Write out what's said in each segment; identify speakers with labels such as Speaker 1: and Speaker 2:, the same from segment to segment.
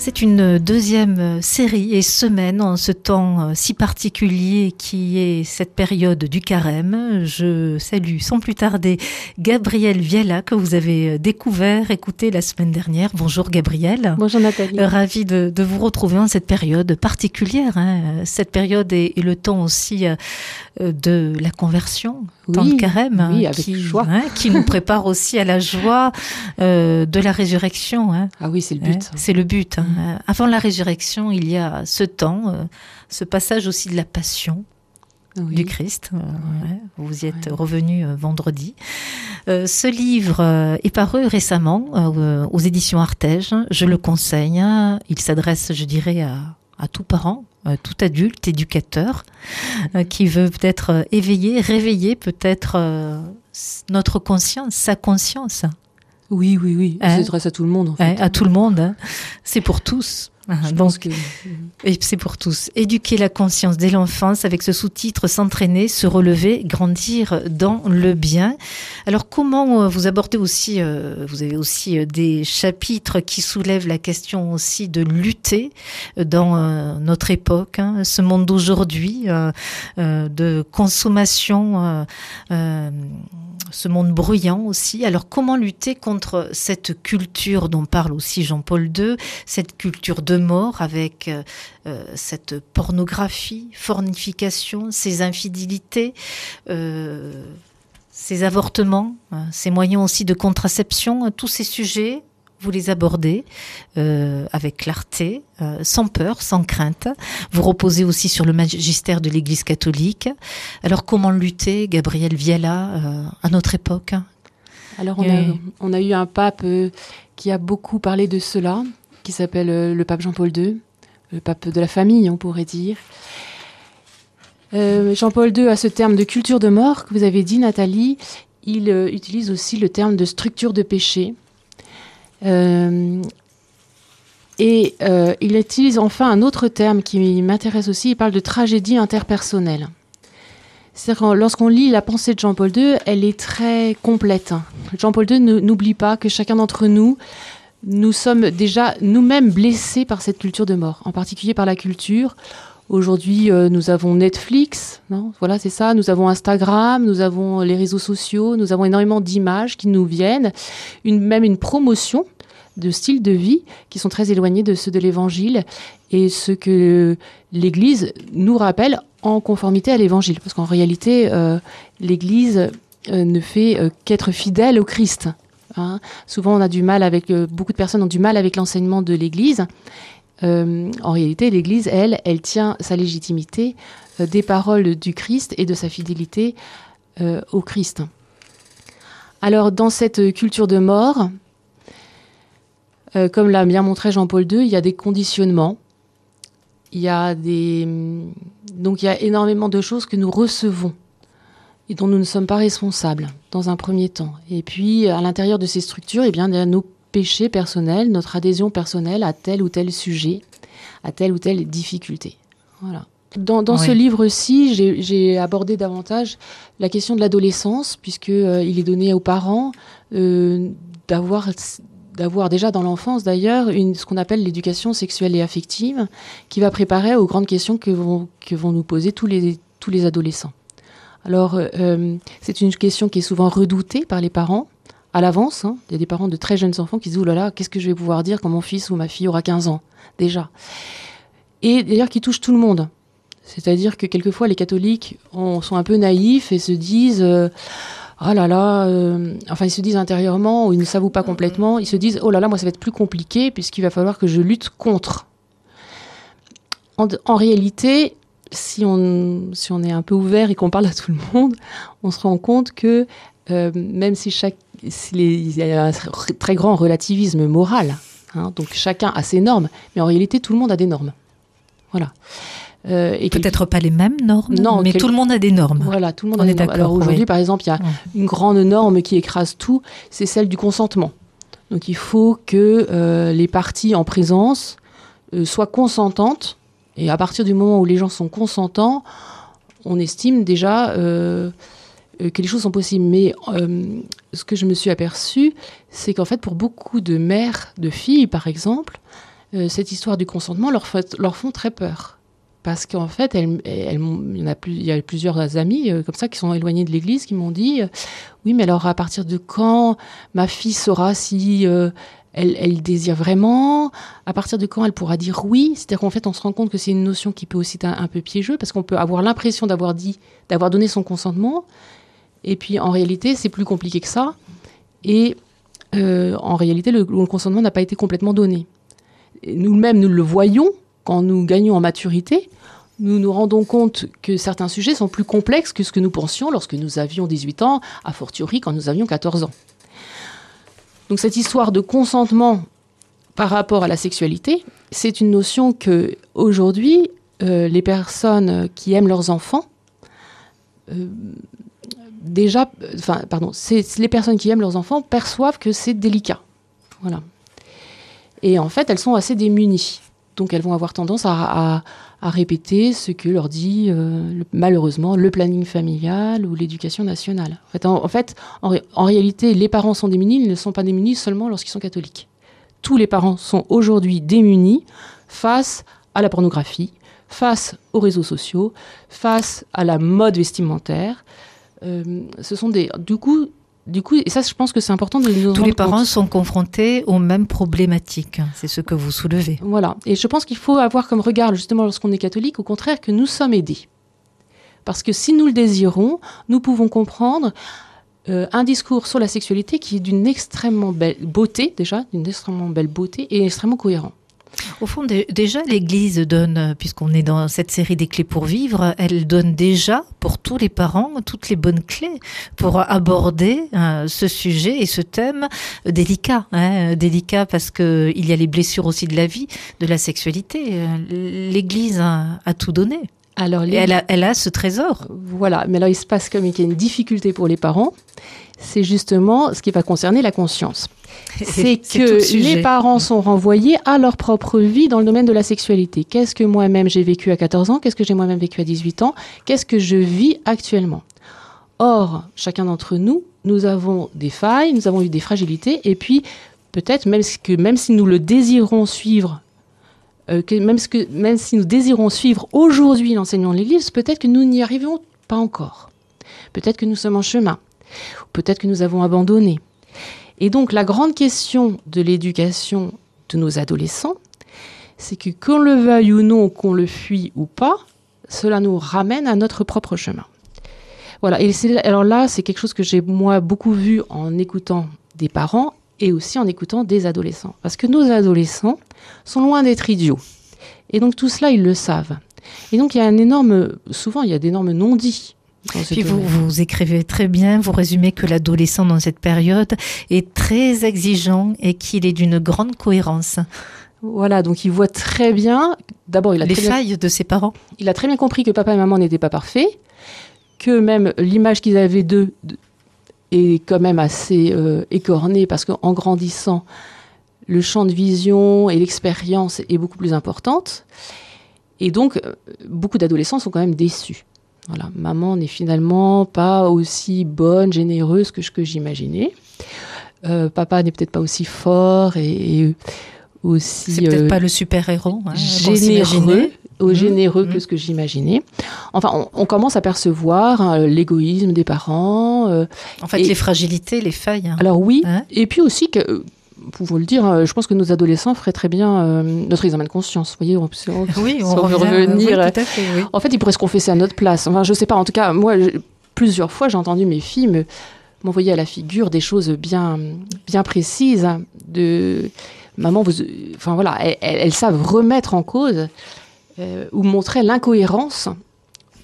Speaker 1: C'est une deuxième série et semaine en ce temps si particulier qui est cette période du carême. Je salue sans plus tarder Gabriel Viella que vous avez découvert, écouté la semaine dernière. Bonjour Gabriel.
Speaker 2: Bonjour Nathalie.
Speaker 1: Ravi de, de vous retrouver en cette période particulière. Hein. Cette période est, est, le temps aussi euh, de la conversion,
Speaker 2: oui,
Speaker 1: temps de carême,
Speaker 2: oui, avec
Speaker 1: qui,
Speaker 2: joie.
Speaker 1: Hein, qui nous prépare aussi à la joie euh, de la résurrection. Hein.
Speaker 2: Ah oui, c'est le but.
Speaker 1: C'est le but. Hein. Avant la résurrection, il y a ce temps, euh, ce passage aussi de la passion. Oui. du Christ. Euh, ouais. Vous y êtes ouais. revenu euh, vendredi. Euh, ce livre est paru récemment aux éditions Artege. Je le conseille. Il s'adresse, je dirais, à, à tout parent, tout adulte, éducateur, qui veut peut-être éveiller, réveiller peut-être notre conscience, sa conscience.
Speaker 2: Oui, oui, oui. Hein? Ça s'adresse à tout le monde. En fait.
Speaker 1: hein, à tout le monde. Hein. C'est pour tous.
Speaker 2: Pense que...
Speaker 1: Et c'est pour tous. Éduquer la conscience dès l'enfance avec ce sous-titre s'entraîner, se relever, grandir dans le bien. Alors comment vous abordez aussi, euh, vous avez aussi des chapitres qui soulèvent la question aussi de lutter dans euh, notre époque, hein, ce monde d'aujourd'hui, euh, de consommation, ce monde bruyant aussi. Alors comment lutter contre cette culture dont parle aussi Jean-Paul II, cette culture de mort avec euh, cette pornographie, fornification, ces infidélités, euh, ces avortements, hein, ces moyens aussi de contraception, hein, tous ces sujets vous les abordez euh, avec clarté, euh, sans peur, sans crainte. Vous reposez aussi sur le magistère de l'Église catholique. Alors comment lutter, Gabriel Viella, euh, à notre époque?
Speaker 2: Alors on, a, on, a, eu un pape euh, qui a beaucoup parlé de cela, qui s'appelle euh, le pape Jean-Paul II, le pape de la famille, on pourrait dire. Euh, Jean-Paul II a ce terme de culture de mort que vous avez dit, Nathalie. Il utilise aussi le terme de structure de péché. Euh, et euh, il utilise enfin un autre terme qui m'intéresse aussi, il parle de tragédie interpersonnelle. C'est-à-dire lorsqu'on lit la pensée de Jean-Paul II, elle est très complète. Jean-Paul II n'oublie pas que chacun d'entre nous, nous sommes déjà nous-mêmes blessés par cette culture de mort, en particulier par la culture. Aujourd'hui, euh, nous avons Netflix, non? Voilà, c'est ça. Nous avons Instagram, nous avons les réseaux sociaux, nous avons énormément d'images qui nous viennent, même une promotion de styles de vie qui sont très éloignés de ceux de l'Évangile et ce que l'Église nous rappelle en conformité à l'Évangile, parce qu'en réalité, euh, l'Église euh, ne fait qu'être fidèle au Christ. Hein. Souvent, on a du mal avec euh, beaucoup de personnes ont du mal avec l'enseignement de l'Église. Euh, en réalité, l'Église, elle, elle tient sa légitimité euh, des paroles du Christ et de sa fidélité au Christ. Alors, dans cette culture de mort, comme l'a bien montré Jean-Paul II, il y a des conditionnements. Il y a donc il y a énormément de choses que nous recevons et dont nous ne sommes pas responsables dans un premier temps. Et puis à l'intérieur de ces structures, eh bien, il y a nos péché personnel, notre adhésion personnelle à tel ou tel sujet, à telle ou telle difficulté. Voilà. Dans, dans oui. ce livre-ci, j'ai abordé davantage la question de l'adolescence, puisque euh, il est donné aux parents euh, d'avoir d'avoir déjà dans l'enfance d'ailleurs ce qu'on appelle l'éducation sexuelle et affective, qui va préparer aux grandes questions que vont, que vont nous poser tous les, tous les adolescents. Alors, euh, c'est une question qui est souvent redoutée par les parents, à l'avance. Hein. Il y a des parents de très jeunes enfants qui disent, oh là là, qu'est-ce que je vais pouvoir dire quand mon fils ou ma fille aura 15 ans, déjà. Et d'ailleurs, qui touche tout le monde. C'est-à-dire que quelquefois, les catholiques ont, sont un peu naïfs et se disent, euh, oh là là, euh, enfin, ils se disent intérieurement, ou ils ne s'avouent pas complètement, ils se disent, oh là là, moi, ça va être plus compliqué puisqu'il va falloir que je lutte contre. En réalité, si on, si on est un peu ouvert et qu'on parle à tout le monde, on se rend compte que euh, même si chaque il y a un très grand relativisme moral. Hein, donc chacun a ses normes, mais en réalité tout le monde a des normes. Voilà.
Speaker 1: Euh, et peut-être pas les mêmes normes,
Speaker 2: non,
Speaker 1: mais
Speaker 2: quel...
Speaker 1: tout le monde a des normes.
Speaker 2: Voilà, tout le monde On a des normes. Alors aujourd'hui, oui. par exemple, il y a une grande norme qui écrase tout, c'est celle du consentement. Donc il faut que euh, les parties en présence soient consentantes, et à partir du moment où les gens sont consentants, on estime déjà euh, euh, que les choses sont possibles. Mais euh, ce que je me suis aperçue, c'est qu'en fait, pour beaucoup de mères, de filles, par exemple, cette histoire du consentement leur, fait- leur font très peur. Parce qu'en fait, elles, il, y a il y a plusieurs amis comme ça qui sont éloignés de l'Église qui m'ont dit Oui, mais alors à partir de quand ma fille saura si elle, désire vraiment À partir de quand elle pourra dire oui? C'est-à-dire qu'en fait, on se rend compte que c'est une notion qui peut aussi être un, peu piégeux parce qu'on peut avoir l'impression d'avoir dit, d'avoir donné son consentement. Et puis en réalité, c'est plus compliqué que ça. Et euh, en réalité, le, le consentement n'a pas été complètement donné. Nous-mêmes, nous le voyons quand nous gagnons en maturité. Nous nous rendons compte que certains sujets sont plus complexes que ce que nous pensions lorsque nous avions 18 ans, a fortiori quand nous avions 14 ans. Donc cette histoire de consentement par rapport à la sexualité, c'est une notion que aujourd'hui euh, les personnes qui aiment leurs enfants euh, déjà, pardon, les personnes qui aiment leurs enfants perçoivent que c'est délicat. Voilà. Et en fait, elles sont assez démunies. Donc, elles vont avoir tendance à, répéter ce que leur dit, euh, malheureusement, le planning familial ou l'éducation nationale. En fait, en réalité, les parents sont démunis, ils ne sont pas démunis seulement lorsqu'ils sont catholiques. Tous les parents sont aujourd'hui démunis face à la pornographie, face aux réseaux sociaux, face à la mode vestimentaire. Euh, ce sont des. Du coup, du coup, et ça, je pense que c'est important de nous
Speaker 1: Tous les parents
Speaker 2: compte.
Speaker 1: sont confrontés aux mêmes problématiques. C'est ce que vous soulevez.
Speaker 2: Voilà. Et je pense qu'il faut avoir comme regard, justement, lorsqu'on est catholique, au contraire, que nous sommes aidés. Parce que si nous le désirons, nous pouvons comprendre euh, un discours sur la sexualité qui est d'une extrêmement belle beauté, déjà, d'une extrêmement belle beauté et extrêmement cohérent.
Speaker 1: Au fond, dé- déjà, l'Église donne, puisqu'on est dans cette série des clés pour vivre, elle donne déjà pour tous les parents toutes les bonnes clés pour aborder euh, ce sujet et ce thème délicat, hein, délicat parce que il y a les blessures aussi de la vie, de la sexualité. Euh, L'Église a tout donné.
Speaker 2: Alors, les-
Speaker 1: elle a, elle a ce trésor.
Speaker 2: Voilà, mais là, il se passe comme il y a une difficulté pour les parents, c'est justement ce qui va concerner la conscience. C'est
Speaker 1: le
Speaker 2: que les parents sont renvoyés à leur propre vie dans le domaine de la sexualité. Qu'est-ce que moi-même j'ai vécu à 14 ans? Qu'est-ce que j'ai moi-même vécu à 18 ans? Qu'est-ce que je vis actuellement? Or, chacun d'entre nous, nous avons des failles, nous avons eu des fragilités, et puis peut-être même que même si nous le désirons suivre, euh, que même, si nous désirons suivre aujourd'hui l'enseignement de l'Église, peut-être que nous n'y arrivons pas encore. Peut-être que nous sommes en chemin. Peut-être que nous avons abandonné. Et donc la grande question de l'éducation de nos adolescents, c'est que qu'on le veuille ou non, qu'on le fuit ou pas, cela nous ramène à notre propre chemin. Voilà. Et alors là, c'est quelque chose que j'ai moi beaucoup vu en écoutant des parents et aussi en écoutant des adolescents. Parce que nos adolescents sont loin d'être idiots. Et donc tout cela, ils le savent. Et donc il y a un énorme, souvent il y a d'énormes non-dits.
Speaker 1: Puis vous, vous écrivez très bien, vous résumez que l'adolescent dans cette période est très exigeant et qu'il est d'une grande cohérence.
Speaker 2: Voilà, donc il voit très bien. D'abord, il a
Speaker 1: Les
Speaker 2: très bien
Speaker 1: failles de ses parents.
Speaker 2: il a très bien compris que papa et maman n'étaient pas parfaits, que même l'image qu'ils avaient d'eux de- est quand même assez euh, écornée parce qu'en grandissant, le champ de vision et l'expérience est beaucoup plus importante. Et donc, euh, beaucoup d'adolescents sont quand même déçus. Voilà, maman n'est finalement pas aussi bonne, généreuse que ce que j'imaginais. Euh, papa n'est peut-être pas aussi fort et, et aussi
Speaker 1: C'est peut-être
Speaker 2: euh,
Speaker 1: pas le super-héros. hein, qu'on
Speaker 2: généreux, généreux
Speaker 1: mhm.
Speaker 2: que ce que j'imaginais. Enfin, on, on commence à percevoir hein, l'égoïsme des parents. euh,
Speaker 1: En fait,
Speaker 2: Et-
Speaker 1: les fragilités, les failles. hein.
Speaker 2: alors oui, et puis aussi que, euh, pouvons le dire, euh, je pense que nos adolescents feraient très bien euh, notre examen de conscience. Vous voyez, on,
Speaker 1: oui, on, revient,
Speaker 2: revenir.
Speaker 1: oui, tout à fait, oui.
Speaker 2: En fait, ils pourraient se confesser à notre place. Enfin, je sais pas. En tout cas, moi, je- plusieurs fois, j'ai entendu mes filles me- m'envoyer à la figure des choses bien, bien précises. hein, de maman, vous, enfin voilà, elles, elles- elles savent remettre en cause euh, ou montrer l'incohérence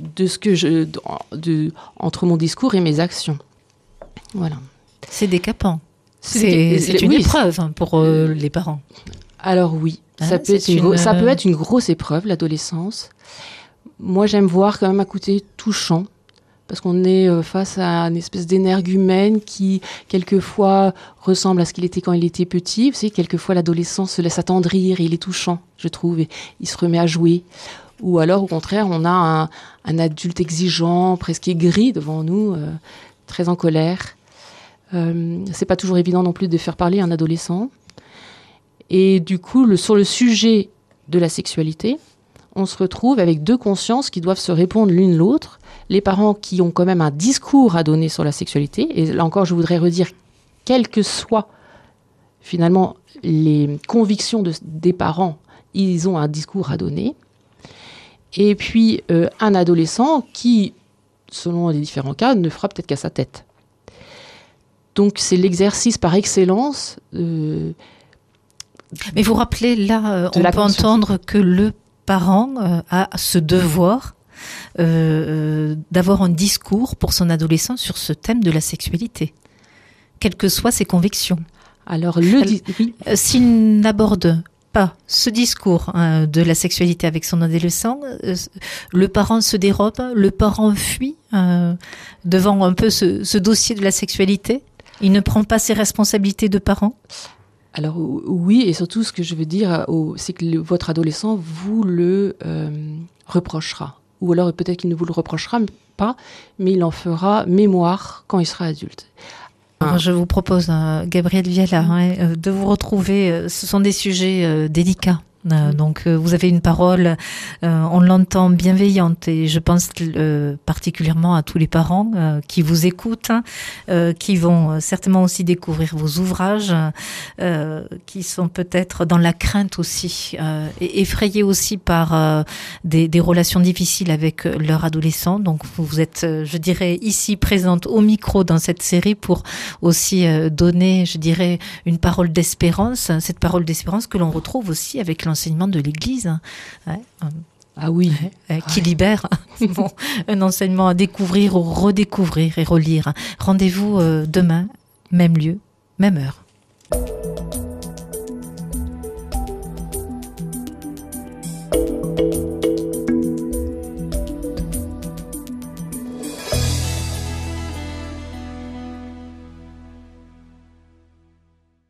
Speaker 2: de ce que je, de, de- entre mon discours et mes actions. Voilà.
Speaker 1: C'est décapant.
Speaker 2: C'est
Speaker 1: une
Speaker 2: oui,
Speaker 1: épreuve hein, pour euh, les parents.
Speaker 2: Alors oui,
Speaker 1: Hein,
Speaker 2: ça, peut être une, ça
Speaker 1: euh,
Speaker 2: peut être une grosse épreuve, l'adolescence. Moi, j'aime voir quand même un côté touchant parce qu'on est euh, face à une espèce d'énergumène qui, quelquefois, ressemble à ce qu'il était quand il était petit. Vous savez, quelquefois, l'adolescent se laisse attendrir et il est touchant, je trouve, et il se remet à jouer. Ou alors, au contraire, on a un, adulte exigeant, presque aigri devant nous, euh, très en colère. Euh, c'est pas toujours évident non plus de faire parler un adolescent. Et du coup, sur le sujet de la sexualité, on se retrouve avec deux consciences qui doivent se répondre l'une l'autre. Les parents qui ont quand même un discours à donner sur la sexualité. Et là encore, je voudrais redire, quelles que soient finalement les convictions des parents, ils ont un discours à donner. Et puis euh, un adolescent qui, selon les différents cas, ne fera peut-être qu'à sa tête. Donc c'est l'exercice par excellence.
Speaker 1: Euh, Mais vous rappelez là, euh, on peut entendre que le parent a ce devoir d'avoir un discours pour son adolescent sur ce thème de la sexualité, quelles que soient ses convictions.
Speaker 2: Alors le
Speaker 1: s'il n'aborde pas ce discours hein, de la sexualité avec son adolescent, le parent se dérobe, le parent fuit devant un peu ce, dossier de la sexualité. Il ne prend pas ses responsabilités de parent
Speaker 2: alors oui, et surtout ce que je veux dire, c'est que votre adolescent vous le euh, reprochera. Ou alors peut-être qu'il ne vous le reprochera pas, mais il en fera mémoire quand il sera adulte.
Speaker 1: je vous propose, euh, Gabriel Viala, hein, euh, de vous retrouver. Ce sont des sujets délicats. Euh, donc euh, vous avez une parole, euh, on l'entend bienveillante et je pense particulièrement à tous les parents qui vous écoutent, qui vont certainement aussi découvrir vos ouvrages, qui sont peut-être dans la crainte aussi, et effrayés aussi par des, des, relations difficiles avec leur adolescent. Donc vous êtes, je dirais, ici présente au micro dans cette série pour aussi donner, je dirais, une parole d'espérance, cette parole d'espérance que l'on retrouve aussi avec enseignement de l'Église.
Speaker 2: Hein. ah oui.
Speaker 1: qui libère. bon, un enseignement à découvrir ou redécouvrir et relire. Rendez-vous euh, demain, même lieu, même heure.